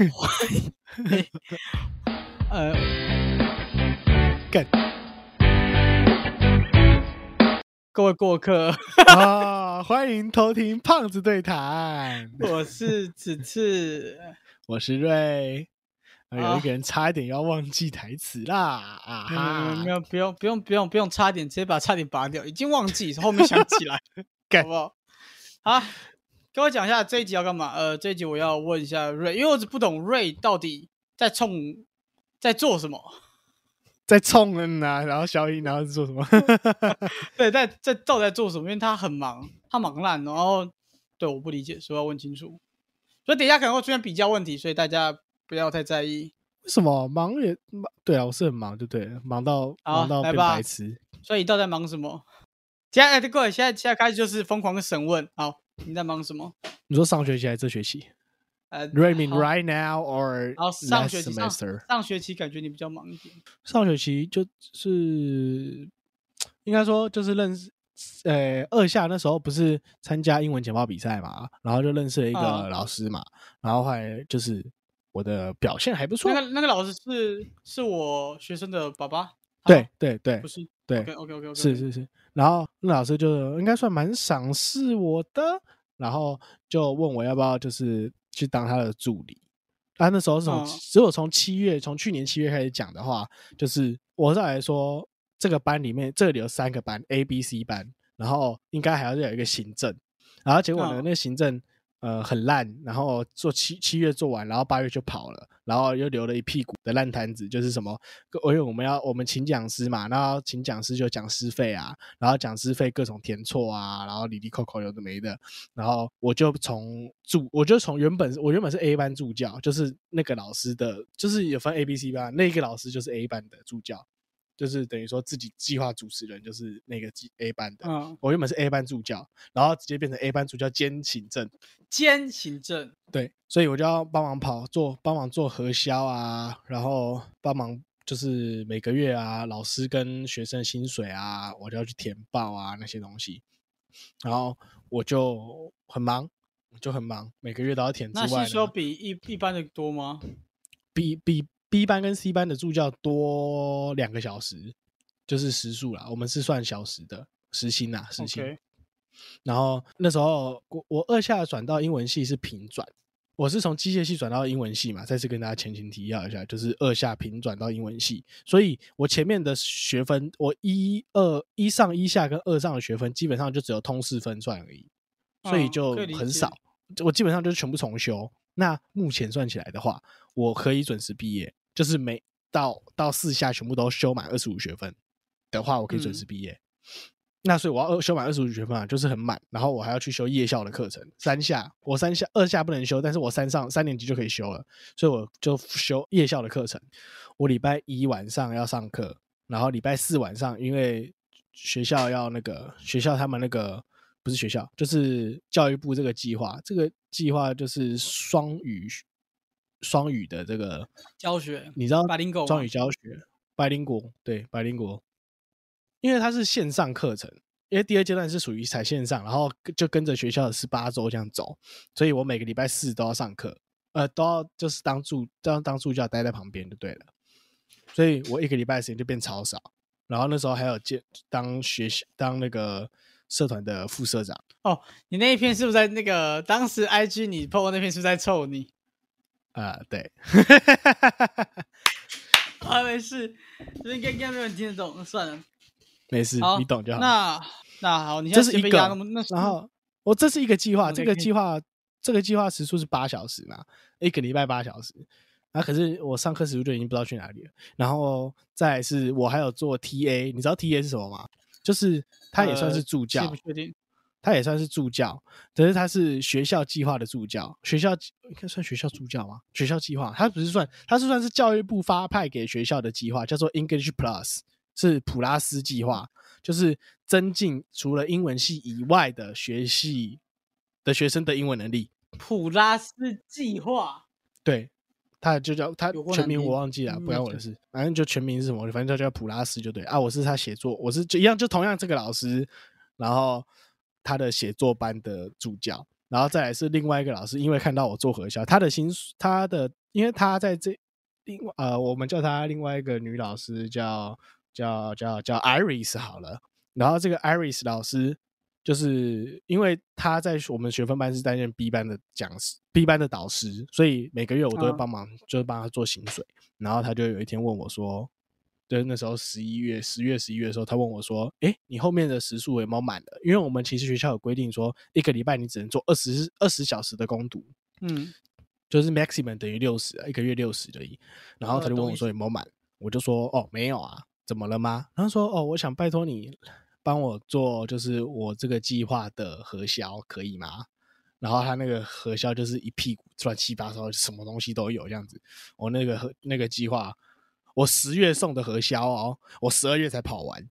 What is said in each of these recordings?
呃，干各位过客，啊！欢迎偷听胖子对谈，我是子次，我是瑞。啊有好一个人差一点要忘记台词啦啊没有没有哈！没有，不用不用不用不用，差点直接把差点拔掉，已经忘记，后面想起来，干好不好？好，跟我讲一下这一集要干嘛？呃，这一集我要问一下瑞，因为我只不懂瑞到底在冲在做什么。在冲人呐，然后小雨，然后是做什么？对，在在到底在做什么？因为他很忙，他忙烂，然后对我不理解，所以要问清楚。所以等一下可能会出现比较问题，所以大家不要太在意。为什么忙也忙？对啊，我是很忙，就对了，忙到好忙到变白痴。所以你到底在忙什么？现在哎，各位，现在现在开始就是疯狂的审问。好，你在忙什么？你说上学期还是这学期呃 r a y m e a n 好 right now or last 学期上 semester？上学期感觉你比较忙一点。上学期就是应该说就是认识，呃，二下那时候不是参加英文简报比赛嘛，然后就认识了一个嗯老师嘛，然后后来就是我的表现还不错那，个那个老师是是我学生的爸爸，对对对不是对 OK OK OK OK，是是是，然后那老师就应该算蛮赏识我的，然后就问我要不要就是去当他的助理。他那时候是从嗯。如果从七月，从去年七月开始讲的话，就是我再来说，这个班里面这里有三个班，A、B、C 班，然后应该还要有一个行政，然后结果呢，嗯。那个行政呃很烂，然后做七七月做完，然后八月就跑了，然后又留了一屁股的烂摊子，就是什么，因为我们要我们请讲师嘛，然后请讲师就讲师费啊，然后讲师费各种填错啊，然后里里扣扣有的没的，然后我就从助，我就从原本我原本是 A 班助教，就是那个老师的，就是有分 A、B、C 班，那个老师就是 A 班的助教，就是等于说自己计划主持人就是那个 A 班的。嗯，我原本是 A 班助教，然后直接变成 A 班助教兼行政，兼行政，对，所以我就要帮忙跑做，帮忙做核销啊，然后帮忙就是每个月啊，老师跟学生薪水啊，我就要去填报啊那些东西，然后我就很忙，就很忙，每个月都要填之那外呢，吸收比一一般的多吗？比比 B 班跟 C 班的助教多两个小时，就是时数啦，我们是算小时的时薪啦，时薪。然后那时候我我二下转到英文系是平转，我是从机械系转到英文系嘛。再次跟大家前情提要一下，就是二下平转到英文系，所以我前面的学分，我一二一上一下跟二上的学分，基本上就只有通识分算而已，所以嗯就很少。我基本上就是全部重修。那目前算起来的话，我可以准时毕业，就是每到到四下全部都修满二十五学分的话，我可以准时嗯毕业。那所以我要二修满二十五学分啊，就是很满，然后我还要去修夜校的课程，三下我三下二下不能修，但是我三上三年级就可以修了，所以我就修夜校的课程。我礼拜一晚上要上课，然后礼拜四晚上因为学校要那个学校他们那个不是学校，就是教育部这个计划，这个计划就是双语双语的这个教学你知道 bilingual 吗双语教学，白灵国对白灵国，因为它是线上课程，因为第二阶段是属于采线上，然后就跟着学校的十八周这样走，所以我每个礼拜四都要上课，呃，都要就是当助当当助教待在旁边就对了，所以我一个礼拜的时间就变超少，然后那时候还有兼当学习当那个社团的副社长，哦，你那一篇是不是在那个当时 IG 你 PO 那篇是不是在臭你？啊、对，啊，没事，这应该应该没有人听得懂，算了。没事，，你懂就好。那那好，你这是一个然后我这是一个计划这个计划这个计划时数是八小时嘛，一个礼拜八小时。啊，可是我上课时数就已经不知道去哪里了。然后再来是我还有做 TA，你知道 TA 是什么吗？就是他也算是呃助教，不确定。他也算是助教，可是他是学校计划的助教，学校应该算学校助教吗？学校计划，他不是算，他是算是教育部发派给学校的计划，叫做 English Plus，是普拉斯计划，就是增进除了英文系以外的学系的学生的英文能力。普拉斯计划对，他就叫他全名我忘记了，嗯不关我的事，反正就全名是什么，反正就叫普拉斯就对啊。我是他写作，我是就一样，就同样这个老师，然后他的写作班的助教，然后再来是另外一个老师，因为看到我做核销，他的薪他的因为他在这另外呃，我们叫他另外一个女老师叫叫叫叫 Iris 好了。然后这个 Iris 老师，就是因为他在我们学分班是担任 B 班的讲师，B 班的导师，所以每个月我都会帮忙，就是帮他做薪水。然后他就有一天问我说：“对，那时候十一月、十月、十一月的时候，他问我说：‘哎，你后面的时数有没有满了？’因为我们其实学校有规定说，一个礼拜你只能做二十二十小时的攻读，嗯，就是 maximum 等于六十，一个月六十而已。然后他就问我说有没有满，我就说：‘哦，没有啊。’怎么了吗？然后说：‘哦，我想拜托你。’帮我做就是我这个计划的核销可以吗？然后他那个核销就是一屁股乱七八糟，什么东西都有这样子。我那个核那个计划，我十月送的核销哦，我十二月才跑完，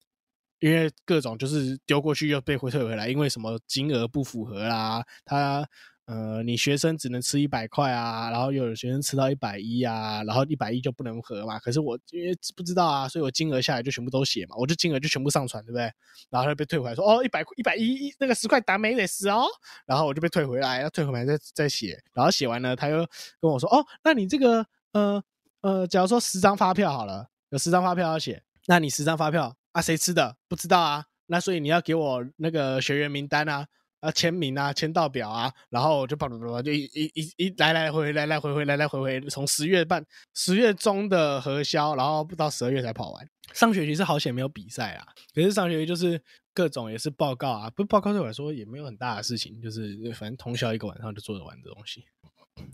因为各种就是丢过去又被回退回来，因为什么金额不符合啦，他。呃，你学生只能吃一百块啊，然后又有学生吃到一百一啊，然后一百一就不能合嘛。可是我因为不知道啊，所以我金额下来就全部都写嘛，我就金额就全部上传，对不对？然后他就被退回来，说哦，一百一百一那个十块打没得死哦。然后我就被退回来，要退回来再再写，然后写完了，他又跟我说哦，那你这个呃呃，假如说十张发票好了，有十张发票要写，那你十张发票啊，谁吃的？不知道啊，那所以你要给我那个学员名单啊。啊，签名啊，签到表啊，然后就叭叭叭就一一一一来来回回来来回回来来回回，从十月半十月中的核销，然后不到十二月才跑完。上学期是好险没有比赛啊，可是上学期就是各种也是报告啊，不报告对我来说也没有很大的事情，就是反正通宵一个晚上就做得完的东西。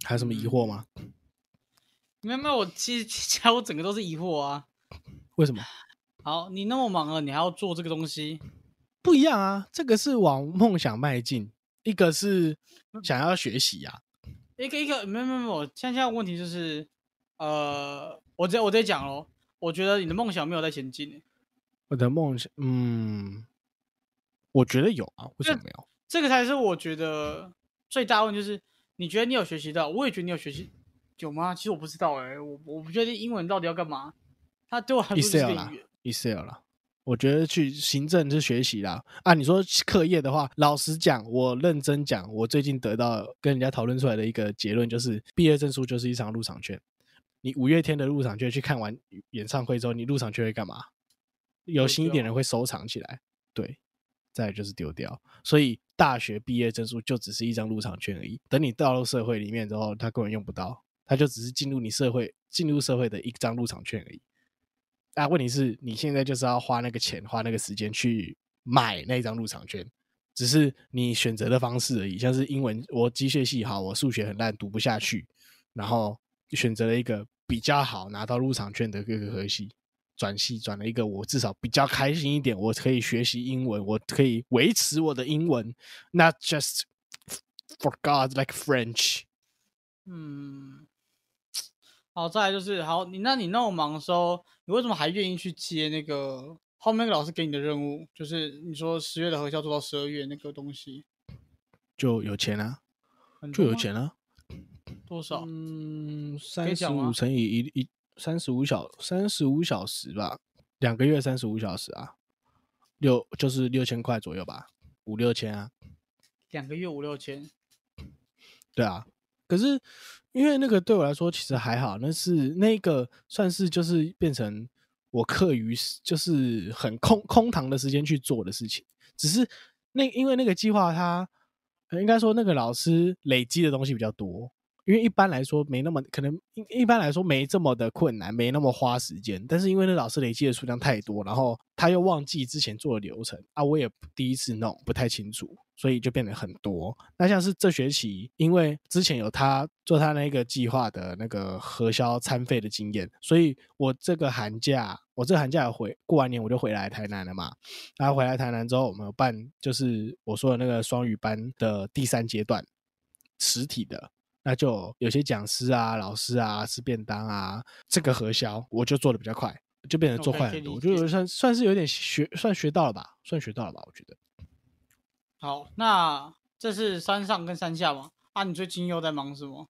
还有什么疑惑吗？没有没有，我其实 其实我整个都是疑惑啊。为什么？好，你那么忙了，你还要做这个东西？不一样啊，这个是往梦想迈进，一个是想要学习呀。一个一个没有没有没有，现在问题就是，呃，我直接我直接讲喽，我觉得你的梦想没有在前进。我的梦想，嗯，我觉得有啊，为什么没有？这个才是我觉得最大问题，就是你觉得你有学习到，我也觉得你有学习，有吗？其实我不知道哎，我我不确定英文到底要干嘛，他对我还不是语言，Excel 了。我觉得去行政是学习啦啊！你说课业的话，老实讲，我认真讲，我最近得到跟人家讨论出来的一个结论就是，毕业证书就是一张入场券。你五月天的入场券去看完演唱会之后，你入场券会干嘛？有心一点人会收藏起来，对，再就是丢掉。所以大学毕业证书就只是一张入场券而已。等你到了社会里面之后，它根本用不到，它就只是进入你社会、进入社会的一张入场券而已。啊，问题是你现在就是要花那个钱，花那个时间去买那张入场券，只是你选择的方式而已。像是英文，我机械系好，我数学很烂，读不下去，然后选择了一个比较好拿到入场券的各个科系，转系转了一个我至少比较开心一点，我可以学习英文，我可以维持我的英文，not just for God like French。嗯。好，再来就是好，你那你那么忙的时候，你为什么还愿意去接那个后面那个老师给你的任务？就是你说十月的核销做到十二月那个东西，就有钱啊，就有钱啊，多少？嗯，三十五乘以一一三十五小三十五小时吧，两个月三十五小时啊，六就是六千块左右吧，五六千啊，两个月五六千，对啊。可是，因为那个对我来说其实还好，那是那个算是就是变成我课余就是很空空堂的时间去做的事情。只是那因为那个计划，它应该说那个老师累积的东西比较多。因为一般来说没那么可能，一一般来说没这么的困难，没那么花时间。但是因为那老师累积的数量太多，然后他又忘记之前做的流程啊，我也第一次弄不太清楚，所以就变得很多。那像是这学期，因为之前有他做他那个计划的那个核销餐费的经验，所以我这个寒假，我这个寒假回过完年我就回来台南了嘛。然后回来台南之后，我们有办就是我说的那个双语班的第三阶段实体的。那就有些讲师啊、老师啊吃便当啊，这个核销我就做的比较快，就变成做快很多，我就算算是有点学，算学到了吧，算学到了吧，我觉得。好，那这是山上跟山下嘛？啊，你最近又在忙什么？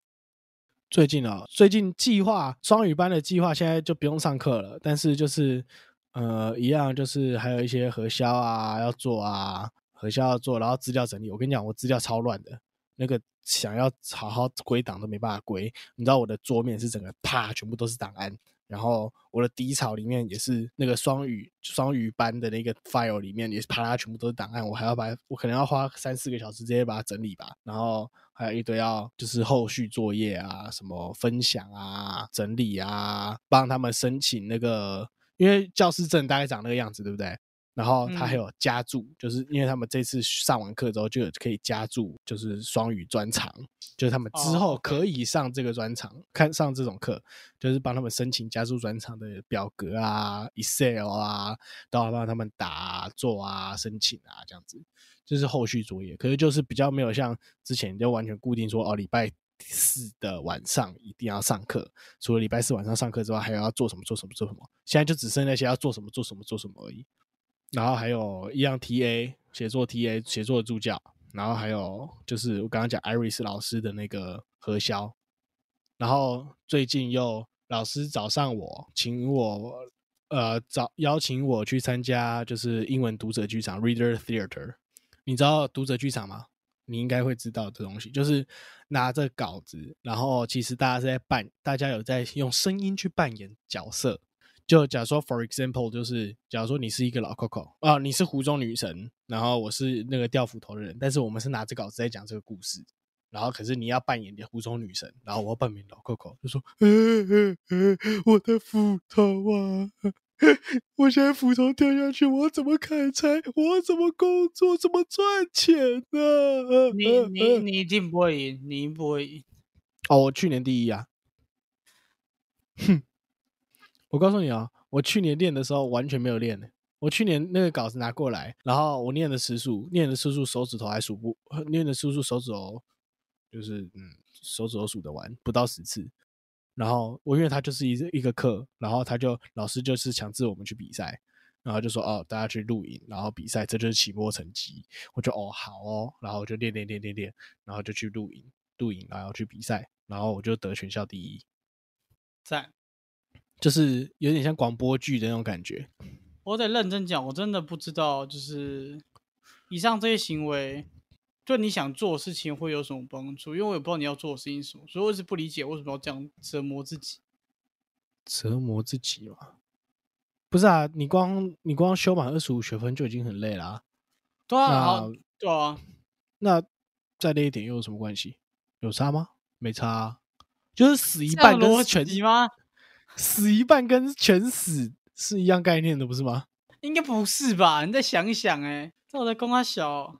最近哦，最近计划双语班的计划现在就不用上课了，但是就是呃一样，就是还有一些核销啊要做啊，核销要做，然后资料整理。我跟你讲，我资料超乱的。那个想要好好归档都没办法归。你知道我的桌面是整个啪，全部都是档案。然后我的底草里面也是那个双语双语班的那个 file 里面也是啪啦，全部都是档案。我还要把我可能要花三四个小时直接把它整理吧。然后还有一堆要就是后续作业啊，什么分享啊、整理啊，帮他们申请那个，因为教师证大概长那个样子，对不对？然后他还有加注，就是因为他们这次上完课之后就有可以加注，就是双语专场，就是他们之后可以上这个专长，看上这种课，就是帮他们申请加注专场的表格啊、Excel 啊，都要帮他们打做啊、申请啊这样子，这是后续作业。可是就是比较没有像之前就完全固定说哦，礼拜四的晚上一定要上课，除了礼拜四晚上上课之外，还有要做什么做什么做什么。现在就只剩那些要做什么做什么做什么而已。然后还有一样 T A 写作 T A 写作助教，然后还有就是我刚刚讲 Iris 老师的那个核销，然后最近又老师找上我，请我呃找邀请我去参加就是英文读者剧场 Reader Theater，你知道读者剧场吗？你应该会知道这东西，就是拿着稿子，然后其实大家是在扮，大家有在用声音去扮演角色。就假如说，for example，就是假如说你是一个老 Coco 啊，你是湖中女神，然后我是那个掉斧头的人，但是我们是拿着稿子在讲这个故事，然后可是你要扮演的湖中女神，然后我要扮演老 Coco，就说，我的斧头啊，我现在斧头掉下去，我怎么砍柴？我怎么工作？怎么赚钱呢？你你你一定不会赢，你一定不会赢。哦，我去年第一啊，哼。我告诉你啊，我去年练的时候完全没有练的。我去年那个稿子拿过来，然后我念的时数，念的时数手指头还数不，念的时数手指头就是嗯，手指头数得完，不到十次。然后我因为他就是一一个课，然后他就老师就是强制我们去比赛，然后就说哦，大家去录影，然后比赛，这就是期末成绩。我就哦好哦，然后我就练练练练练，然后就去录影，录影然后去比赛，然后我就得全校第一，赞。就是有点像广播剧的那种感觉。我得认真讲，我真的不知道，就是以上这些行为对你想做的事情会有什么帮助？因为我也不知道你要做的事情什么，所以我一直不理解为什么要这样折磨自己。折磨自己嘛？不是啊，你光你光修满二十五学分就已经很累了。对啊，对啊。那再累一点又有什么关系？有差吗？没差，啊就是死一半跟全吗？死一半跟全死是一样概念的，不是吗？应该不是吧？你再想一想，哎，这我在公他小，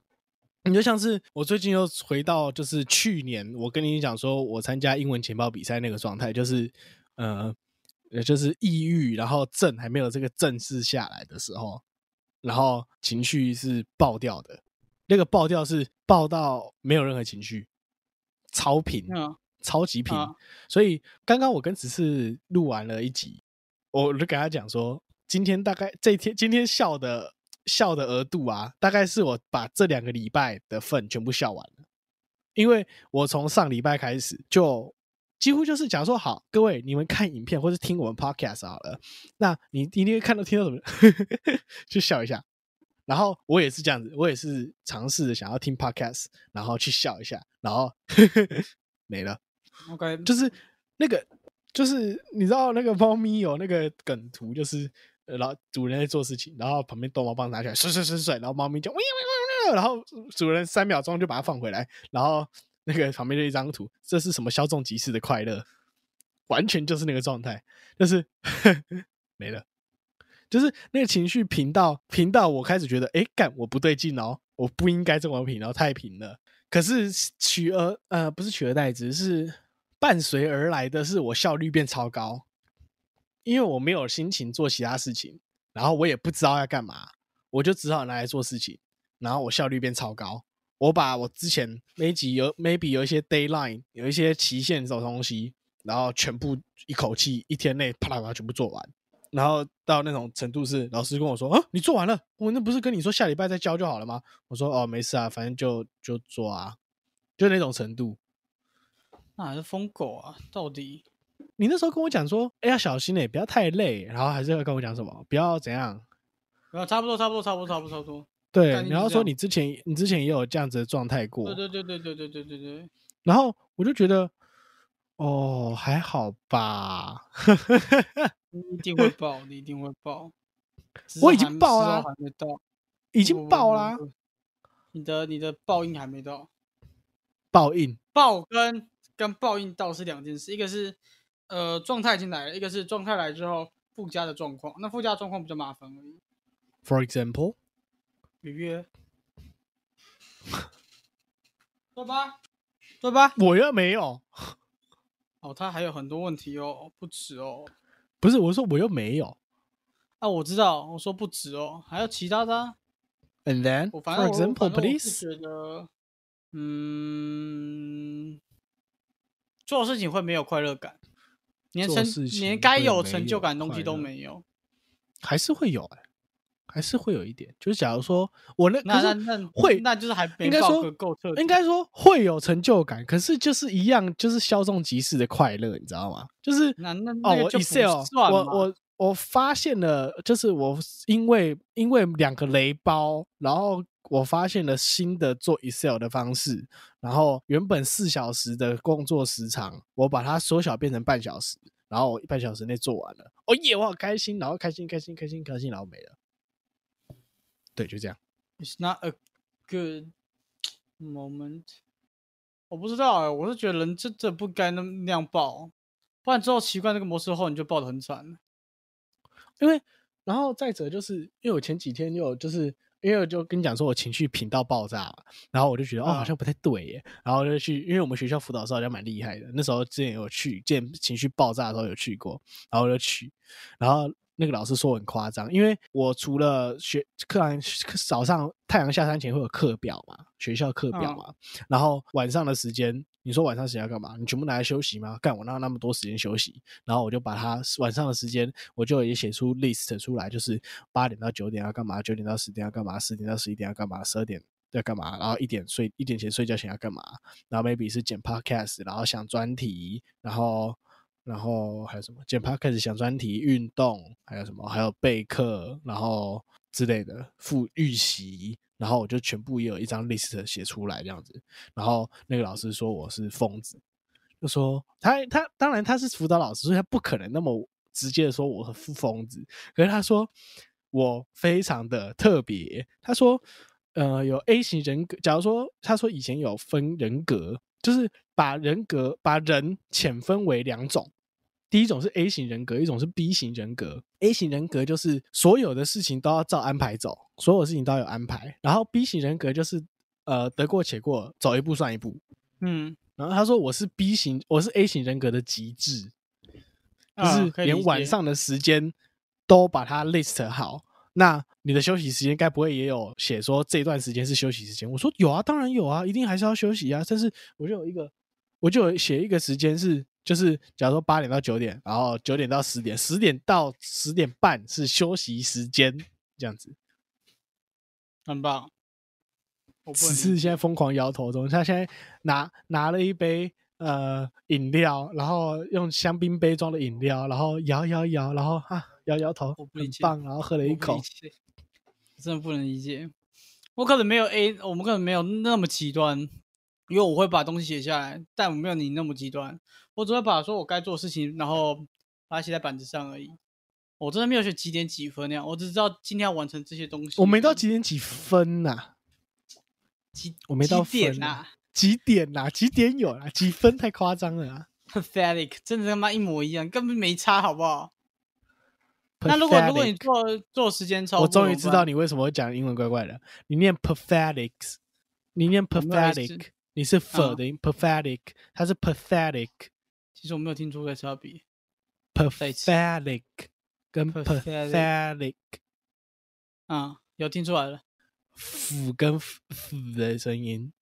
你就像是我最近又回到就是去年，我跟你讲说我参加英文情报比赛那个状态，就是呃，就是抑郁，然后症还没有这个正式下来的时候，然后情绪是爆掉的，那个爆掉是爆到没有任何情绪，超平。超级平，所以刚刚我跟只是录完了一集，我就跟他讲说，今天大概这天今天笑的笑的额度啊，大概是我把这两个礼拜的份全部笑完了，因为我从上礼拜开始就几乎就是讲说，好，各位你们看影片或是听我们 podcast 好了，那你一定会看到听到什么，就笑一下，然后我也是这样子，我也是尝试着想要听 podcast，然后去笑一下，然后 没了。OK，就是那个，就是你知道那个猫咪有那个梗图，就是呃，然后主人在做事情，然后旁边逗猫棒拿起来甩甩甩甩，然后猫咪就，然后主人三秒钟就把它放回来，然后那个旁边就一张图，这是什么稍纵即逝的快乐？完全就是那个状态，就是 没了，就是那个情绪平到平到我开始觉得，哎，干我不对劲哦，我不应该这么平，然后太平了。可是取而呃，不是取而代之，是。伴随而来的是我效率变超高，因为我没有心情做其他事情，然后我也不知道要干嘛，我就只好拿来做事情，然后我效率变超高。我把我之前每集有 maybe 有一些 d a y l i n e 有一些期限这种东西，然后全部一口气一天内啪啦啪全部做完，然后到那种程度是老师跟我说啊，你做完了，我那不是跟你说下礼拜再交就好了吗？我说哦，没事啊，反正就就做啊，就那种程度。那还是疯狗啊！到底你那时候跟我讲说，哎，要小心嘞，不要太累，然后还是要跟我讲什么，不要怎样？啊，差不多，差不多，差不多，差不多，差不多。对，然后说你之前你之前也有这样子的状态过，对对对对对对对对对，然后我就觉得，哦，还好吧，你一定会爆，你一定会爆。我已经爆了还没到，已已经爆啦，，你的你的报应还没到，报应。报跟跟报应到是两件事，一个是呃状态已经来了，一个是状态来之后附加的状况。那附加的状况比较麻烦而已。For example，预约，对吧？对吧？我又没有，哦，他还有很多问题哦，不止哦。不是我说我又没有。啊，我知道，我说不止哦，还有其他的、啊。And then, for example, please. 是觉得，嗯，做事情会没有快乐感，连成做事情连该有成就感的东西都没有。还是会有哎、还是会有一点。就是假如说我那那那那会那就是还应该说个够彻底。应该说会有成就感，可是就是一样，就是稍纵即逝的快乐，你知道吗？就是那那哦，Excel，我我我发现了，就是我因为因为两个雷包，然后我发现了新的做 Excel 的方式，然后原本四小时的工作时长，我把它缩小变成半小时，然后我半小时内做完了，哦耶，我好开心，然后开心开心开心开心，然后没了。对，就这样。It's not a good moment。我不知道哎、我是觉得人真的不该那么那样爆，不然之后习惯这个模式后，你就爆的很惨了。因为，然后再者就是，因为我前几天又有就是，因为我就跟你讲说我情绪频到爆炸嘛，然后我就觉得哦，好嗯。像不太对耶，然后就去，因为我们学校辅导师好像蛮厉害的，那时候之前有去，见情绪爆炸的时候有去过，然后我就去，然后那个老师说我很夸张，因为我除了学课堂早上太阳下山前会有课表嘛，学校课表嗯。嘛，然后晚上的时间，你说晚上时间要干嘛？你全部拿来休息吗？干我哪有那么多时间休息？然后我就把它晚上的时间，我就也写出 list 出来，就是八点到九点要干嘛，九点到十点要干嘛，十点到十一点要干嘛，十二点要干嘛，然后一点睡一点前睡觉前要干嘛，然后 maybe 是剪 podcast，然后想专题，然后然后还有什么剪 podcast 想专题、运动，还有什么还有备课，然后之类的复预习。然后我就全部也有一张 list 写出来这样子，然后那个老师说我是疯子，就说他他当然他是辅导老师，所以他不可能那么直接的说我是疯子。可是他说我非常的特别，他说呃有 A 型人格，假如说他说以前有分人格，就是把人格把人浅分为两种。第一种是 A 型人格，一种是 B 型人格。A 型人格就是所有的事情都要照安排走，所有事情都要有安排。然后 B 型人格就是呃得过且过，走一步算一步。嗯，然后他说我是 B 型，我是 A 型人格的极致，就啊是连晚上的时间都把它 list 好。那你的休息时间该不会也有写说这段时间是休息时间？我说有啊，当然有啊，一定还是要休息啊。但是我就有一个，我就有写一个时间是，就是假如说八点到九点，然后九点到十点，十点到十点半是休息时间，这样子。很棒。我不只是现在疯狂摇头中，他现在拿拿了一杯呃饮料，然后用香槟杯装的饮料，然后摇摇摇，然后啊摇摇头我，不理解很棒，然后喝了一口真的不能理解。我可能没有 A，我们可能没有那么极端，因为我会把东西写下来，但我没有你那么极端。我只会把说我该做的事情，然后把它写在板子上而已。我真的没有写几点几分那样，我只知道今天要完成这些东西。我没到几点几分呐、几，我没到几点呐、几点呐、几点有啦？几分太夸张了啊 pathetic，真的他妈一模一样，根本没差，好不好？那如果如果你做做时间超过，我终于知道你。你为什么会讲英文怪怪的，你念 pathetic，你念 pathetic，你是 f 嗯的音 pathetic，它是 pathetic。其实我没有听出来差别。再一次 pathetic 跟 Pathetic 啊、有听出来了，f 跟 f 的声音，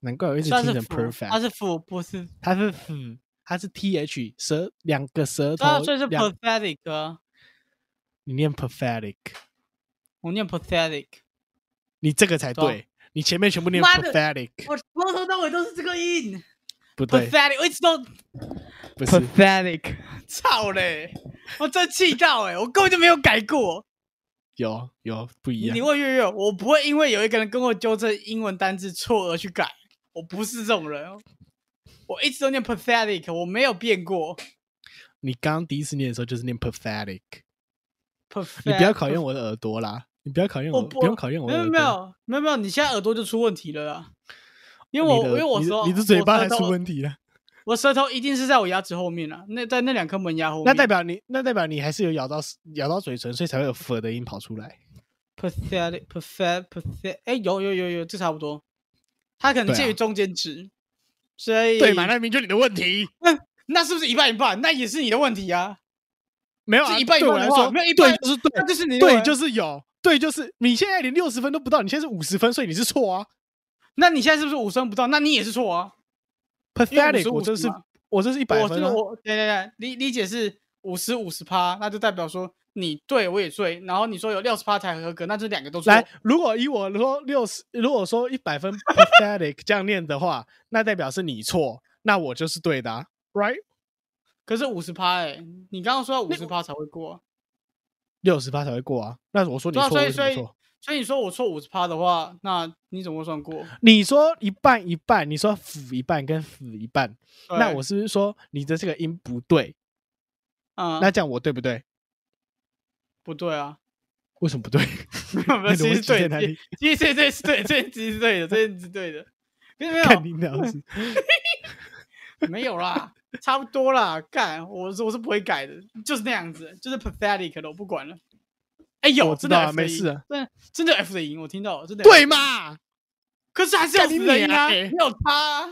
难怪我一直听成 perfect。它是福，不是，它是 f，它是 th 舌两个舌头所以是两 pathetic 啊，你念 pathetic，我念 pathetic，你这个才对你前面全部念 pathetic，我从头到尾都是这个音不对，，pathetic，我一直都不是 pathetic，操嘞，我真气到哎、我根本就没有改过，有有不一样你。问月月，我不会因为有一个人跟我纠正英文单字错而去改，我不是这种人哦。我一直都念 pathetic，我没有变过。你刚刚第一次念的时候就是念 pathetic，pathetic，你不要考验我的耳朵啦，你不要考验我，我不不用考验我没有的耳朵。没有没有没有，你现在耳朵就出问题了啦。因为我因为我说你的嘴巴还出问题了，我舌头一定是在我牙齿后面啊，那在那两颗门牙后面。那代表你那代表你还是有咬到咬到嘴唇，所以才会有 f 的音跑出来。pathetic pathetic pathetic，哎，有有有有，这差不多。它可能介于中间值，所以对嘛？那明明就你的问题。那那是不是一半一半？那也是你的问题啊。没有啊，是一半一对我来说，半的话没有一半对就是对，那就是你的对就是有，对就是你现在连六十分都不到，你现在是五十分，所以你是错啊。那你现在是不是五分不到？那你也是错啊。pathetic，我这是我这是一百分啊。我对对对，理理解是五十五十趴，那就代表说你对我也对，然后你说有六十趴才合格，那这两个都错。来，如果以我说六十，如果说一百分 pathetic 这样念的话，那代表是你错，那我就是对的、啊、，right？可是五十趴哎，你刚刚说要五十趴才会过啊、六十趴才会过啊。那我说你错，所以所以为什么错？所以你说我错五十趴的话，那你怎么会算过？你说一半一半，你说辅一半跟辅一半，那我是不是说你的这个音不对？嗯，那这样我对不对？不对啊，为什么不对？其实对？其实这这是对，这其实是对的，这是对的。没有没看有你老师，没有啦，差不多啦。干，我是我是不会改的，就是那样子，就是 pathetic 的，我不管了。哎有，真的没事啊，真的真的 F 的音，我听到了，真的。对，嘛？可是还是有干你 F 的音啊，没有他啊。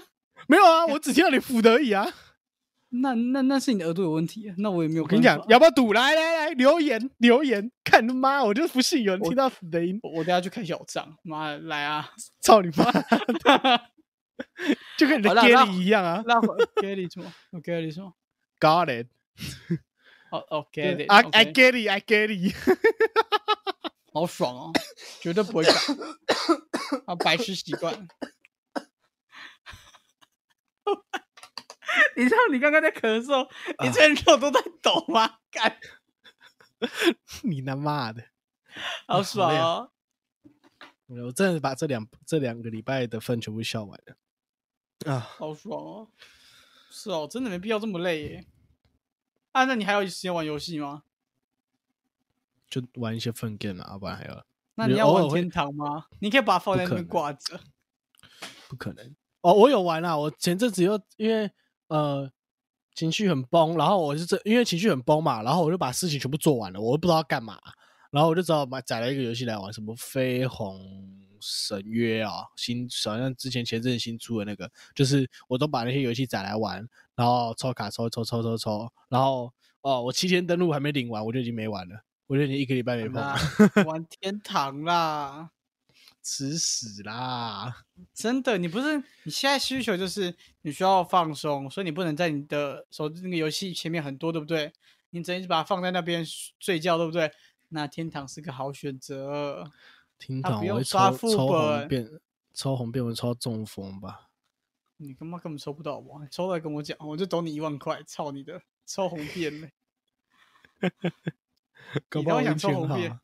没有啊，我只听到你辅的而已啊。那那那是你的耳朵有问题，那我也没有。我跟你讲，要不要赌？来来来，留言留言，看他妈，我就不信有人听到死的音，我我等下去看小账，妈的，来啊！操你妈！就跟你的好啦那 Gary 一样啊那我 get 什么？我 get 什么？，Got it。哦哦，get it，I I get it, I get it。好爽哦，绝对不会改。啊，白痴习惯。你知道你刚刚在咳嗽，你这肉都在抖吗？干，你他妈的！好爽哦！我真的把这两这两个礼拜的份全部笑完了啊！好爽哦！是哦，真的没必要这么累耶。啊，那你还有时间玩游戏吗？就玩一些粪 game 啊，要不然还有那你要玩天堂吗？你可以把它放在那边挂着。不可能哦。我有玩啊，我前阵子又因为呃情绪很崩，然后我是这因为情绪很崩嘛，然后我就把事情全部做完了，我又不知道要干嘛，然后我就只好买载了一个游戏来玩，什么《绯红神约》啊，新好像之前前阵子新出的那个，就是我都把那些游戏载来玩，然后抽卡抽抽抽抽抽，然后哦，我七天登录还没领完，我就已经没玩了，我就已经一个礼拜没碰了，玩 天堂啦！吃屎啦！真的，你不是你现在需求就是你需要放松，所以你不能在你的手那个游戏前面很多，对不对？你只能把它放在那边睡觉，对不对？那天堂是个好选择。听到我会抽刷副抽红本变抽红变，我抽中风吧。你他妈根本抽不到我？你抽来跟我讲，我就抖你一万块，操你的，抽红变嘞！搞不好我你他妈想抽红变啊，？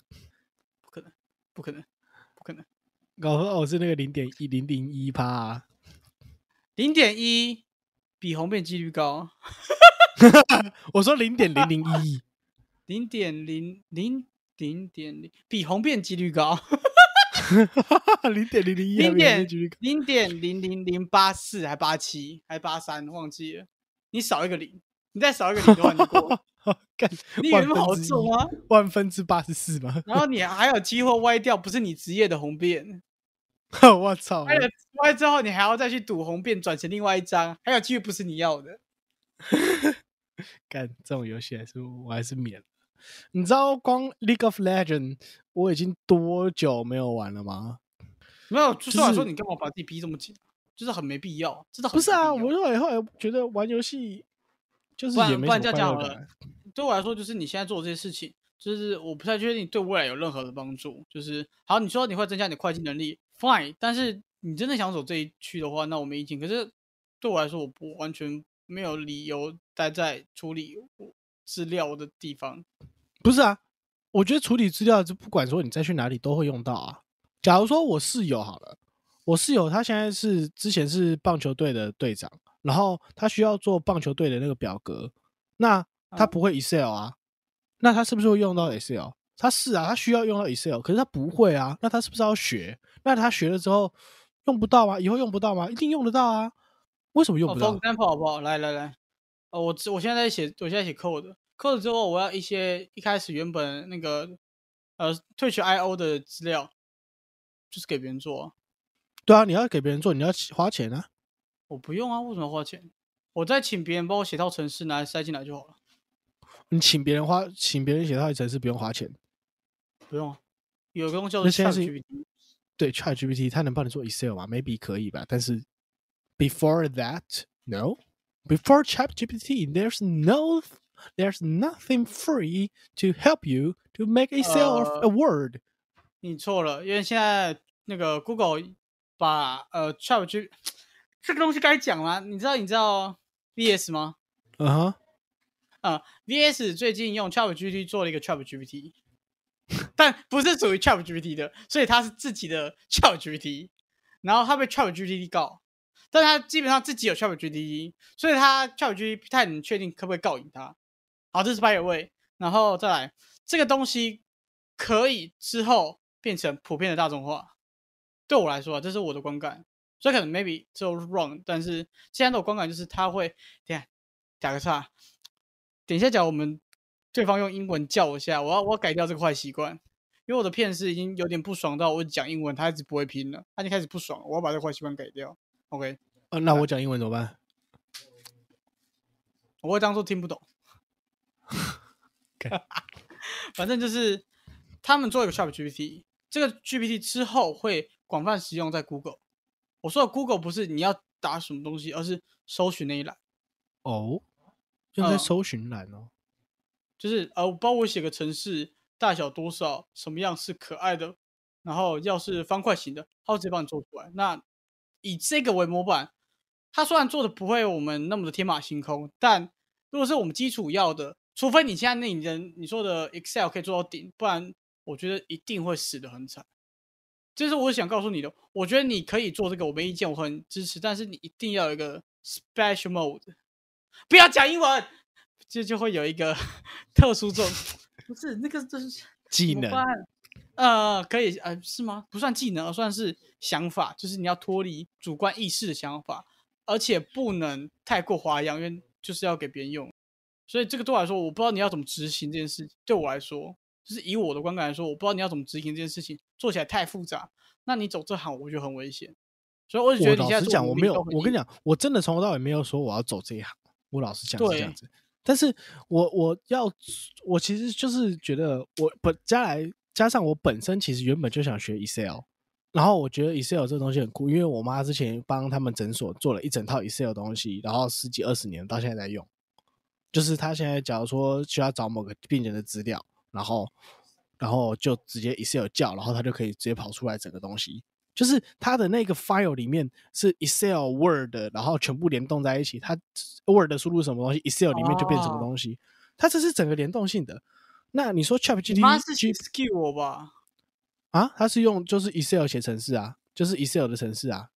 不可能，不可能，不可能！搞不好我是那个零点一零零一趴、啊。零点一比红变几率高，我说零点零零一，零点零零零点零比红变几率高。零点零零一，零点零点零零零八四还八七还八三，忘记了。你少一个零，你再少一个零的话，你过。干你以为万那么好中吗？万分之八十四吗？然后你还有机会歪掉，不是你职业的红变。我操！歪了歪之后，你还要再去赌红变转成另外一张，还有机会不是你要的。干这种游戏还是我还是免了。你知道光 League of Legend 我已经多久没有玩了吗？没有，就算来说，你干嘛把自己逼这么紧？就是很没必要，真的很不是啊，我后来后来觉得玩游戏就是也没什么然这样讲好了快乐。对我来说，就是你现在做的这些事情，就是我不太确定对未来有任何的帮助。就是好，你说你会增加你的会计能力，fine，但是你真的想走这一区的话，那我没意见。可是对我来说，我不完全没有理由待在处理资料的地方。不是啊，我觉得处理资料，就不管说你再去哪里都会用到啊。假如说我室友好了，我室友他现在是之前是棒球队的队长，然后他需要做棒球队的那个表格，那他嗯不会 Excel 啊，那他是不是会用到 Excel？他是啊，他需要用到 Excel，可是他不会啊，那他是不是要学？那他学了之后用不到吗？以后用不到吗？一定用得到啊，为什么用哦不到？，for example 好不好？来来来，哦，我我现在在写，我现在写 code，code 之后我要一些一开始原本那个呃退去 I/O 的资料，就是给别人做啊、对啊，你要给别人做，你要花钱啊。我不用啊，为什么要花钱？我再请别人帮我写套程式拿来塞进来就好了，你请别人花，请别人写套一程式不用花钱。不用啊。有个东西叫做 ChatGPT，对，ChatGPT 它能帮你做 Excel 吗？Maybe 可以吧，但是 before that, no. Before ChatGPT, there's no, there's nothing free to help you to make a sale 呃 a Word. 你错了，因为现在那个 Google 把呃 ChatGPT 这个东西该讲了？你知道你知道 VS 吗？嗯哼，啊、v s 最近用 ChatGPT 做了一个 ChatGPT，但不是属于 ChatGPT 的，所以它是自己的 ChatGPT，然后他被 ChatGPT 告，但他基本上自己有 ChatGPT，所以他 ChatGPT 不太能确定可不可以告赢他。好，这是 by the way，然后再来这个东西可以之后变成普遍的大众化，对我来说啊，这是我的观感，所以可能 maybe 就 wrong，但是现在的我观感就是他会，等下打个岔，等一下讲我们对方用英文叫我一下，我要我要改掉这个坏习惯，因为我的片师已经有点不爽到我讲英文，他一直不会拼了，他已经开始不爽了，我要把这个坏习惯改掉。OK，呃，那我讲英文怎么办？我会当做听不懂。反正就是他们做一个 Chat GPT，这个 GPT 之后会广泛使用在 Google。我说的 Google 不是你要打什么东西，而是搜寻那一栏，哦，用在嗯搜寻栏哦。就是呃，帮我写个城市，大小多少，什么样是可爱的，然后要是方块型的，它会直接帮你做出来。那以这个为模板，它虽然做的不会我们那么的天马行空，但如果是我们基础要的，除非你现在那你的你说的 Excel 可以做到顶，不然我觉得一定会死的很惨。这是我想告诉你的，我觉得你可以做这个，我没意见，我很支持，但是你一定要有一个 special mode，不要讲英文，这就会有一个 特殊这种，不是那个就是 技能呃，可以呃是吗？不算技能，而算是想法，就是你要脱离主观意识的想法，而且不能太过花样，因为就是要给别人用。所以这个对我来说，我不知道你要怎么执行这件事情。对我来说，就是以我的观感来说，我不知道你要怎么执行这件事情，做起来太复杂。那你走这行，我觉得很危险。所以我就觉得你现在做老实讲，我没有，我跟你讲，我真的从头到尾没有说我要走这一行。我老实讲是这样子，但是我我要我其实就是觉得我本将来加上我本身其实原本就想学 Excel，然后我觉得 Excel 这东西很酷，因为我妈之前帮他们诊所做了一整套 Excel 的东西，然后十几二十年到现在在用。就是他现在假如说需要找某个病人的资料，然后然后就直接 Excel 叫，然后他就可以直接跑出来整个东西。就是它的那个 file 里面是 Excel、Word，然后全部联动在一起。它 Word 输入什么东西，Excel 里面就变什么哦东西。它这是整个联动性的。那你说 Chat 你妈是 GPT skill 我吧？啊，它是用就是 Excel 写程式啊，就是 Excel 的程式啊。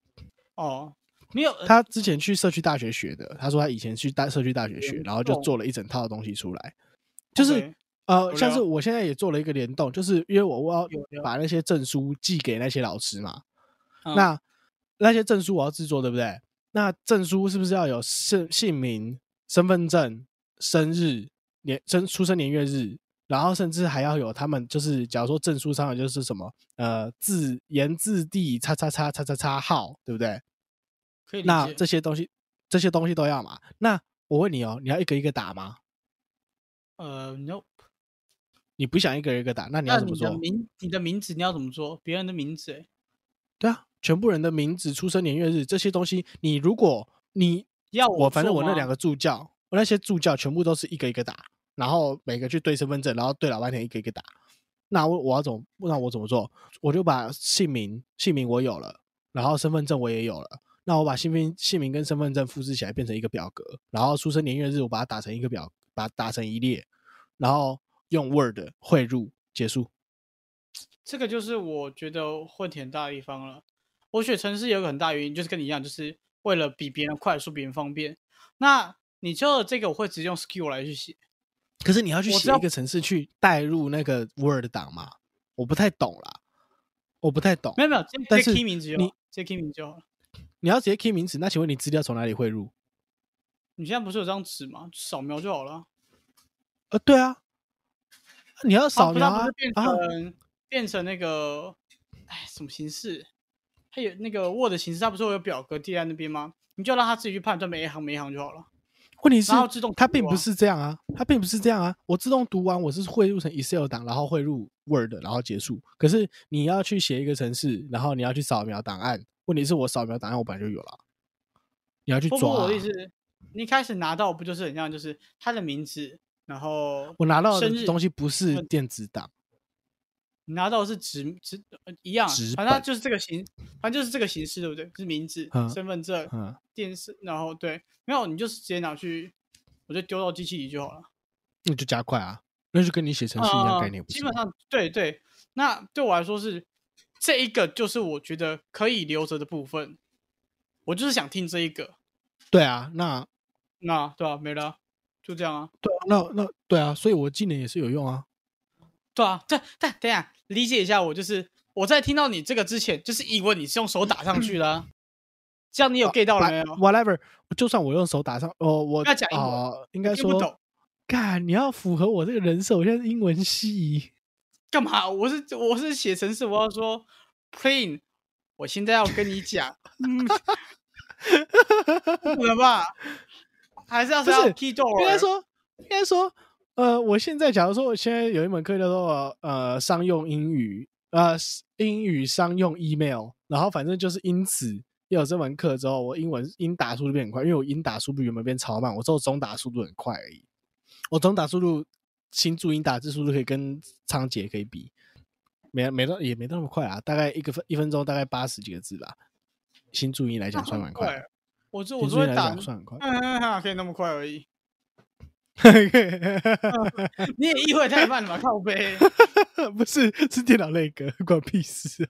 哦，没有，呃他之前去社区大学学的，他说他以前去大社区大学学，然后就做了一整套的东西出来。就是、呃，像是我现在也做了一个联动，就是因为我我要把那些证书寄给那些老师嘛，嗯那那些证书我要制作，对不对？那证书是不是要有姓姓名、身份证、生日、年生出生年月日，然后甚至还要有他们就是，假如说证书上的就是什么呃字言字地叉叉叉叉叉叉号，对不对？可以那这些东西这些东西都要嘛？那我问你哦，你要一个一个打吗？呃，no。你不想一个一个打，那你要怎么做？你的名，你的名字你要怎么做？别人的名字、欸，对啊，全部人的名字、出生年月日这些东西，你如果你要我反正我那两个助教，我那些助教全部都是一个一个打，然后每个去对身份证，然后对老半天一个一个打。那我我要怎么？那我怎么做？我就把姓名姓名我有了，然后身份证我也有了。那我把姓名姓名跟身份证复制起来变成一个表格，然后出生年月日我把它打成一个表，把它打成一列，然后用 Word 汇入，结束。这个就是我觉得问题很大的地方了。我选城市有个很大原因，就是跟你一样，就是为了比别人快速、比别人方便。那你就这个，我会直接用 skill 来去写。可是你要去写一个城市去带入那个 Word 档嘛？我不太懂啦，我不太懂没。有没有，直接 key 名字就你好，直接 key 名字就好了。你要直接 key 名词，那请问你资料从哪里汇入？你现在不是有张纸吗？扫描就好了。呃，对啊，你要扫描啊它不是变啊成、变成那个，哎，什么形式？它有那个 Word 形式，它不是会有表格贴在那边吗？你就让它自己去判断每一行每一行就好了。问题是自动啊它并不是这样啊，它并不是这样啊。我自动读完，我是汇入成 Excel 档，然后汇入 Word，然后结束。可是你要去写一个程式，然后你要去扫描档案，问题是我扫描档案我本来就有了，你要去不不，抓啊、我的意思，你一开始拿到不就是很像，就是他的名字，然后我拿到的东西不是嗯电子档，你拿到的是纸纸呃一样纸，反正就是这个形，反正就是这个形式，对不对？是名字、嗯身份证、嗯，电视，然后对，没有，你就是直接拿去，我就丢到机器里就好了。那就加快啊，那就跟你写程序一样啊概念？基本上对对，那对我来说是这一个，就是我觉得可以留着的部分。我就是想听这一个，对啊，那那对啊、没了啊，就这样啊。对啊，那那对啊，所以我技能也是有用啊。对啊，对，但等一下理解一下我，就是我在听到你这个之前，就是以为你是用手打上去的、啊，这样你有 get 到了没有？Whatever，就算我用手打上，哦，我不要讲英文哦应该说干，你要符合我这个人设，我现在是英文系。干嘛？我是我是写程式，我要说 plain，我现在要跟你讲，嗯，不能吧？还是要不是要 key door？应该说，应该说，呃，我现在假如说我现在有一门课叫做呃商用英语，呃英语商用 email，然后反正就是因此有这门课之后，我英文英打速度变很快，因为我英打速度原本变超慢，我只有中打速度很快而已。我中打速度新注音打字速度可以跟仓颉可以比，没没到也没那么快啊，大概一个分一分钟大概八十几个字吧。新注音来讲算蛮快的，我就新注音来我就会打讲，算很快。嗯，可以那么快而已。你也意会太慢了吧？靠背。不是，是电脑那个，关屁事。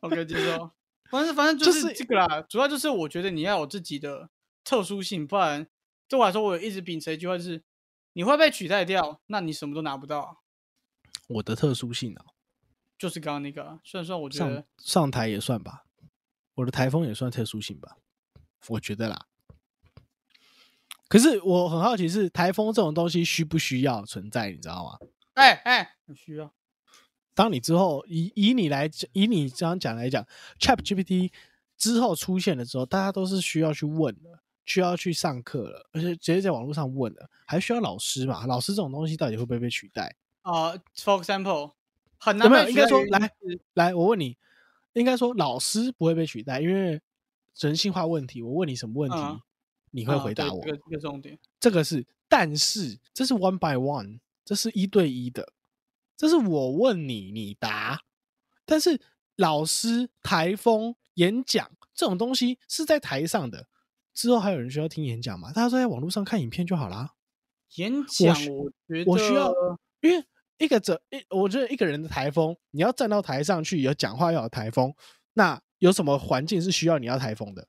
OK，接受。反正反正就就是是这个啦，主要就是我觉得你要有自己的特殊性，不然对我来说，我一直秉承一句话，就是你会被取代掉，那你什么都拿不到。我的特殊性啊，就是刚刚那个啊，虽然说我觉上得上台也算吧，我的台风也算特殊性吧，我觉得啦。可是我很好奇是台风这种东西需不需要存在，你知道吗？哎哎，很需要。当你之后以以你来讲，以你这样讲来讲，Chat GPT 之后出现的时候，大家都是需要去问的，需要去上课了，而且直接在网络上问了，还需要老师嘛？老师这种东西到底会不会被取代？啊、f o r example，很有没有难被取代应该说来来，我问你，应该说老师不会被取代，因为人性化问题，我问你什么问题，嗯你会啊回答我。对这个这个重点。这个是，但是这是 one by one，这是一对一的，这是我问你，你答。但是老师台风演讲这种东西是在台上的，之后还有人需要听演讲吗？大家都在网络上看影片就好啦。演讲，我觉得我需要，因为一个者一，我觉得一个人的台风，你要站到台上去有讲话要有台风，那有什么环境是需要你要台风的？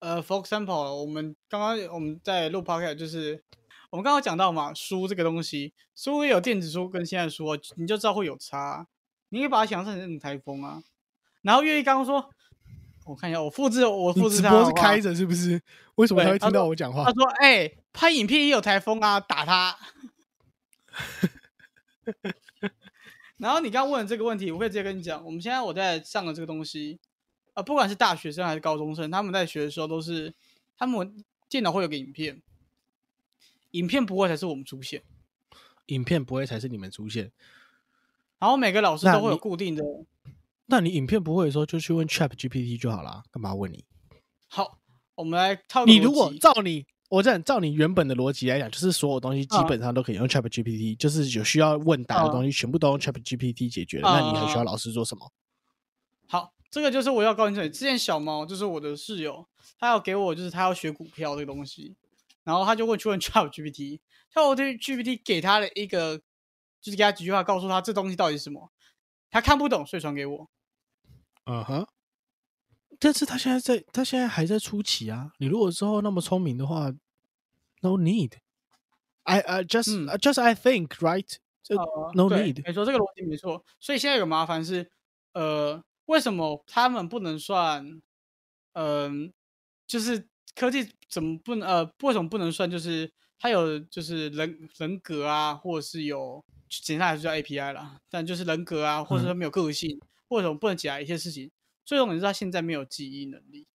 呃，for example，我们刚刚我们在录 podcast，就是我们刚刚讲到嘛，书这个东西，书也有电子书跟现在的书啊，你就知道会有差。你可以把它想象成台风啊。然后月一刚刚说，我看一下，我复制我复制你直播是开着是不是？为什么他会听到我讲话他？说：“哎、拍影片也有台风啊，打他。”然后你刚刚问的这个问题，我可以直接跟你讲，我们现在我在上的这个东西，啊，不管是大学生还是高中生，他们在学的时候都是，他们电脑会有个影片，影片不会才是我们出现，影片不会才是你们出现。然后每个老师都会有固定的。那你影片不会的时候，就去问 Chat GPT 就好啦，干嘛问你？好，我们来套你如果照你，我这样照你原本的逻辑来讲，就是所有东西基嗯本上都可以用 Chat GPT，、就是有需要问答的东西，全部都用 Chat GPT 解决了。那你还需要嗯老师做什么？好，这个就是我要告诉你，之前小毛就是我的室友，他要给我就是他要学股票这个东西，然后他就问去问 Chat GPT，Chat GPT 给他的一个就是给他几句话，告诉他这东西到底是什么，他看不懂，所以传给我。嗯哼。但是他现在在，他现在还在初期啊。你如果之后那么聪明的话，no need。I I just、嗯 just I think right。这呃 no need。没错，这个逻辑没错。所以现在有个麻烦是，呃，为什么他们不能算？嗯、就是科技怎么不能呃，为什么不能算？就是它有就是人人格啊，或者是有简单来说叫 API 啦，但就是人格啊，或者说没有个性，或者什么不能解答一些事情？最重点是他现在没有记忆能力，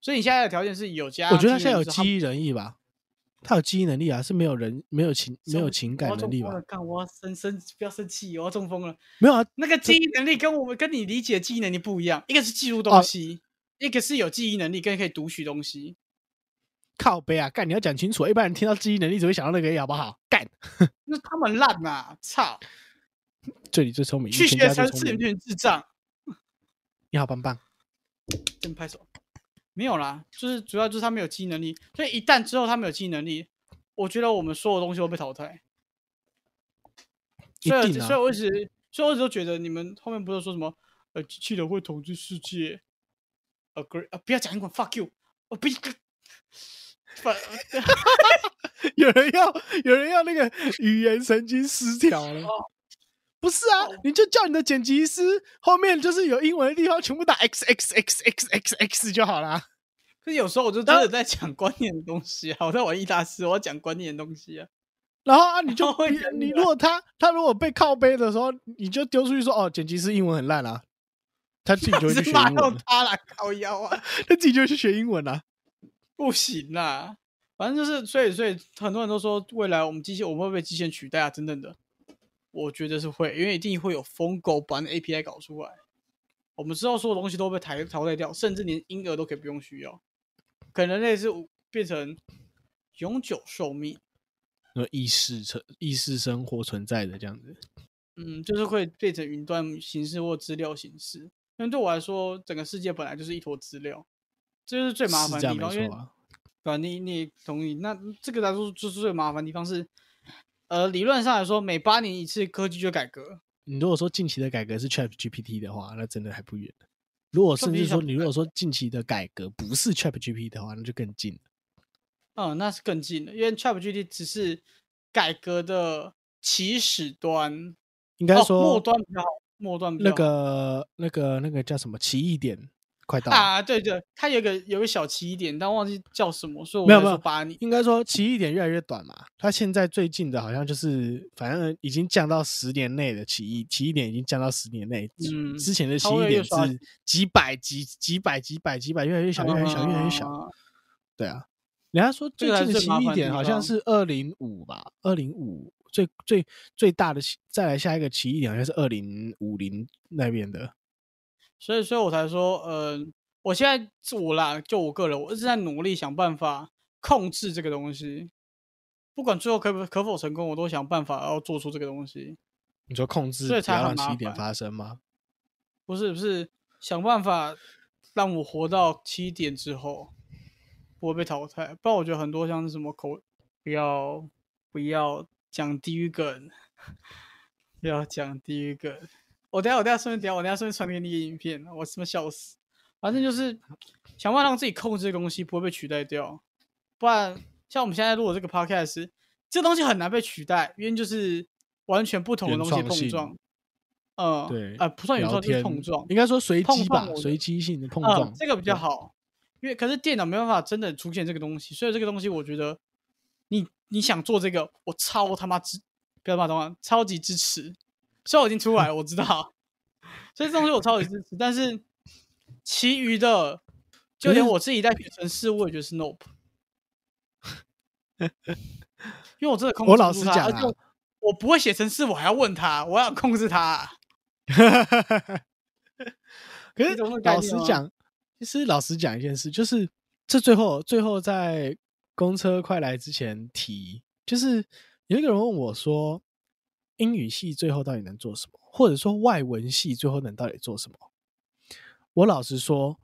所以你现在的条件是有加。我觉得他现在有记忆能力吧，他有记忆能力啊，是没有人没有情没有情感能力吧？干，我要生生不要生气，我要中风了。没有啊，那个记忆能力跟我们跟你理解的记忆能力不一样，一个是记录哦东西，一个是有记忆能力跟可以读取东西。靠背啊，干你要讲清楚，一般人听到记忆能力只会想到那个 A 好不好？干，那他们烂呐、操！这里最聪明，去全学城市，家最聪明你智障，你好棒棒。真拍手。没有啦，就是主要就是他没有记忆能力，所以一旦之后他没有记忆能力，我觉得我们所有东西都被淘汰。所以，所以我一直，所以我一直都觉得你们后面不是说什么呃，机器人会统治世界？Agree 啊，不要讲英文，fuck you，我不，不，有人要有人要那个语言神经失调了。不是啊，你就叫你的剪辑师后面就是有英文的地方全部打 x x x x x x 就好啦。可是有时候我就真的在讲观念的东西啊，我在玩易大师，我要讲观念的东西啊。然后啊，你就会你如果他他如果被靠背的时候，你就丢出去说哦，剪辑师英文很烂啊，他自己就会去 骂学英文，到他啦，靠腰啊，他自己就会去学英文啊。不行啦。反正就是，所以所以很多人都说，未来我们机器我们会被机器人取代啊，等等的。我觉得是会，因为一定会有疯狗把那 API 搞出来。我们知道所有东西都被淘淘汰掉，甚至连婴儿都可以不用需要。可能类似变成永久寿命，那意识存意识生活存在的这样子，嗯，就是会变成云端形式或资料形式。因为对我来说，整个世界本来就是一坨资料，这就是最麻烦的地方。因为。对吧、你你同意？那这个来说就是最麻烦的地方是，呃，理论上来说，每八年一次科技就改革。你如果说近期的改革是 Chat GPT 的话，那真的还不远。如果甚至 GPT 说你如果说近期的改革不是 Chat GPT 的话，那就更近了。嗯，那是更近了，因为 ChatGPT 只是改革的起始端，哦应该说、末端比较好，末端那个那个那个叫什么奇异点快到了，啊，对对，它有个有个小起点，但忘记叫什么，所以我没有没有把你。应该说奇异点越来越短嘛。它现在最近的好像就是反正已经降到十年内的奇异奇异点已经降到十年内，嗯之前的奇异点是几百几几百几百几百越来越小越来越小越来越小。啊对啊，人家说最近的奇异点好像是二零五吧，二零五最最最大的奇再来下一个奇异点好像是二零五零那边的。所以，所以我才说，呃，我现在是我啦，就我个人，我一直在努力想办法控制这个东西，不管最后可不可否成功，我都想办法要做出这个东西。你说控制不所以才让七点发生吗？不是不是，想办法让我活到七点之后不会被淘汰，不然我觉得很多像是什么口不要不要讲地狱梗，不要讲地狱梗。我等下我等下顺便等下我等下顺便传给你一个影片，我他妈笑死。反正就是想办法让自己控制这个东西不会被取代掉，不然像我们现在录的这个 podcast，这东西很难被取代，因为就是完全不同的东西碰撞。嗯，对啊、不算原聊创，就是碰撞。应该说随机吧，撞随机性的碰嗯撞，这个比较。好，因为可是电脑没办法真的出现这个东西，所以这个东西我觉得你你想做这个，我超他妈支，不要骂脏话，超级支持。虽然我已经出来了，我知道，所以这东西我超级支持，但是其余的，就连我自己在写程式，我也觉得是 nope，因为我真的控制我老不住它实讲啊而且我我不会写程式，我还要问他，我要控制他啊。可是老实讲，其实老实讲一件事，就是这最后最后在公车快来之前提，就是有一个人问我说，英语系最后到底能做什么，或者说外文系最后能到底做什么？我老实说，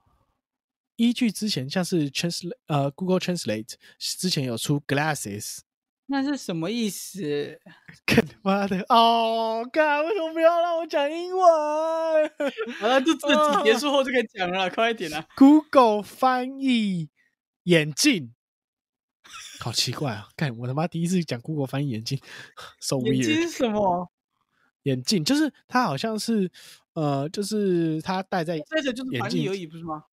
依据之前像是 Translate 呃 Google Translate 之前有出 Glasses，那是什么意思？干妈的哦，干为什么不要让我讲英文 好了，就这集结束后就可以讲了，快一点啊！？Google 翻译眼镜，好奇怪啊！干我他妈第一次讲 Google 翻译眼镜，so 眼睛 weird。是什么？眼镜就是它好像是呃，就是它戴在眼镜翻译而已，不是吗？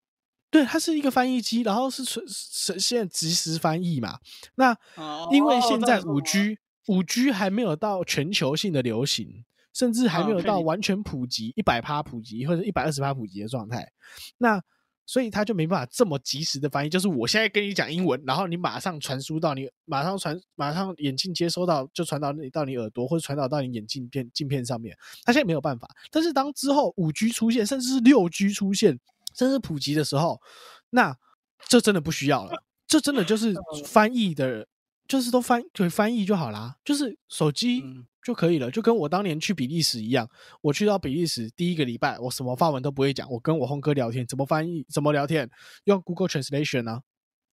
对，它是一个翻译机，然后是呈呈现即时翻译嘛。那哦因为现在五哦 G 五 G 还没有到全球性的流行，甚至还没有到完全普及一百趴普及或者一百二十趴普及的状态。那所以他就没办法这么及时的翻译，就是我现在跟你讲英文，然后你马上传输到你，马上传，马上眼镜接收到就传到你到你耳朵，或者传导到你眼镜片镜片上面。他现在没有办法，但是当之后五 G 出现，甚至是六 G 出现，甚至普及的时候，那这真的不需要了，这真的就是 翻译的，就是都翻可以翻译就好啦，就是手机嗯就可以了，就跟我当年去比利时一样，我去到比利时第一个礼拜，我什么法文都不会讲，我跟我轰哥聊天，怎么翻译，怎么聊天，用 Google Translation 啊。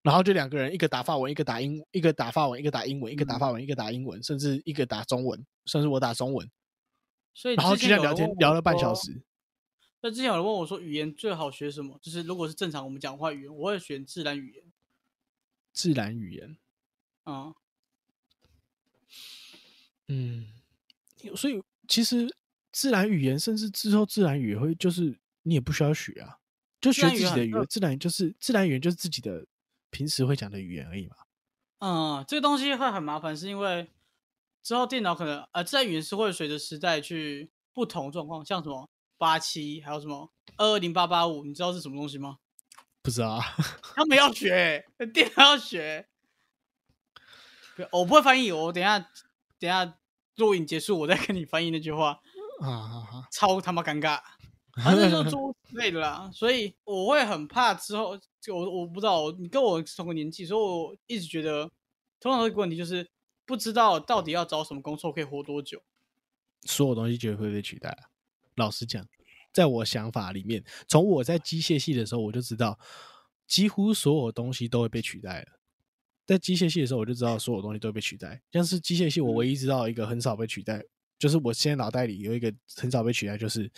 然后就两个人，一个打法文，一个打英，一个打法文，一个打英文，一个打法文，一个打英文，甚至一个打中文，甚至我打中文，所以然后就聊天聊了半小。时。那之前有人问我说，语言最好学什么？就是如果是正常我们讲话语言，我会选自然语言。自然语言，啊、嗯，所以其实自然语言，甚至之后自然语言会，就是你也不需要学啊，就学自己的语言。自然就是自然语言，就是自己的平时会讲的语言而已嘛。嗯，这个东西会很麻烦，是因为之后电脑可能呃，自然语言是会随着时代去不同状况，像什么八七，还有什么二二零八八五，你知道是什么东西吗？不知道啊，他们要学，电脑要学。我不会翻译，我等一下等一下录影结束，我再跟你翻译那句话，啊啊啊！超他妈尴尬。反正就诸之类的啦，所以我会很怕之后，就我我不知道，你跟我是同个年纪，所以我一直觉得，通常有一个问题就是不知道到底要找什么工作可以活多久。所有东西绝对会被取代啊。老实讲，在我想法里面，从我在机械系的时候，我就知道，几乎所有东西都会被取代了。在机械系的时候，我就知道所有东西都会被取代。像是机械系，我唯一知道一个很少被取代，就是我现在脑袋里有一个很少被取代，就是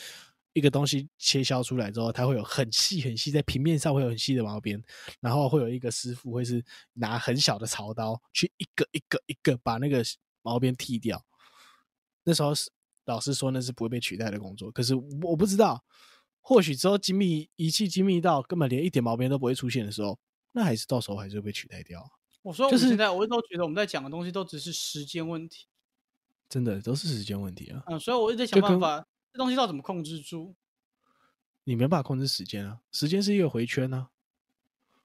一个东西切削出来之后，它会有很细很细，在平面上会有很细的毛边，然后会有一个师傅会是拿很小的槽刀去一个一个一个把那个毛边剃掉。那时候是老师说那是不会被取代的工作，可是我不知道，或许之后精密仪器精密到根本连一点毛边都不会出现的时候，那还是到时候还是会被取代掉。我说我就是们现在我都觉得我们在讲的东西都只是时间问题，真的都是时间问题啊！嗯，所以我一直在想办法，这东西要怎么控制住。你没办法控制时间啊，时间是一个回圈啊。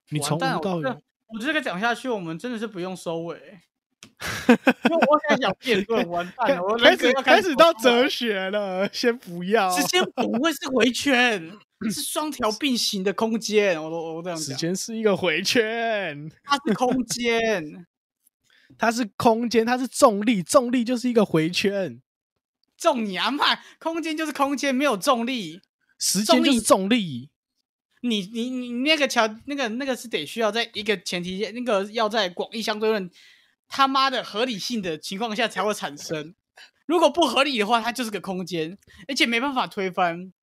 你从无到有我这个，我这个讲下去，我们真的是不用收尾。因为我现在讲辩论，完蛋了，我开始开始始到哲学了，先不要。时间不会是回圈，是双条并行的空间。我都我这样时讲，间是一个回圈，它是空间，它是空间，它是重力，重力就是一个回圈，重你啊妈！空间就是空间，没有重力。时间就是重力。你你你那个桥那个那个是得需要在一个前提下，那个要在广义相对论他妈的合理性的情况下才会产生。如果不合理的话，它就是个空间，而且没办法推翻，因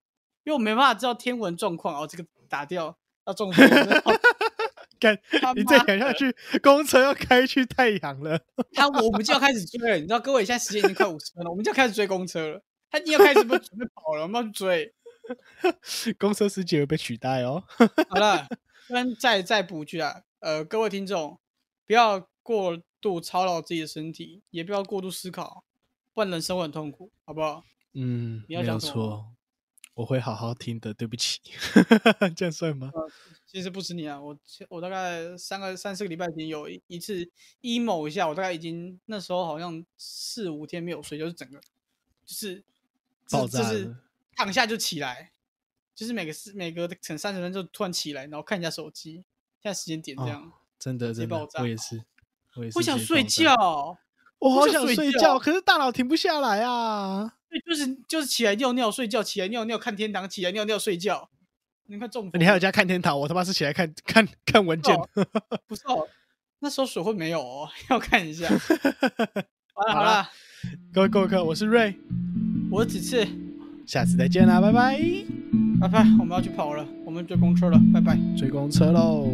为我没办法知道天文状况。哦，这个打掉要中风了 干他，你再妈的讲下去，公车要开去太阳了。他我们就要开始追了。你知道，各位现在时间已经快五十分了，我们就要开始追公车了。他已经要开始不准备跑了，我们要去追。公车司机会被取代哦。好了，跟再再补一句啊，呃，各位听众，不要过度操劳自己的身体，也不要过度思考，不然人生会很痛苦，好不好？嗯，你要讲错，我会好好听的。对不起，这样算吗？其实不止你啊，我我大概三个三四个礼拜前有一一次 emo 一下，我大概已经那时候好像四五天没有睡，就是整个就是爆炸就是躺下就起来，就是每个四每隔可能三十分钟就突然起来，然后看一下手机，现在时间点这哦样，真的我也是，我想睡觉。我好想睡觉可是大脑停不下来啊。对，就是就是起来尿尿睡觉，起来尿尿看天堂，起来尿尿睡觉，你看中风。你还有家看天堂，我他妈是起来看看看文件。哦不是哦？那时候水会没有哦，要看一下。好了好了，各位各位客，我是瑞，我是子次，下次再见啦，拜拜。拜拜，我们要去跑了，我们追公车了，拜拜。追公车喽。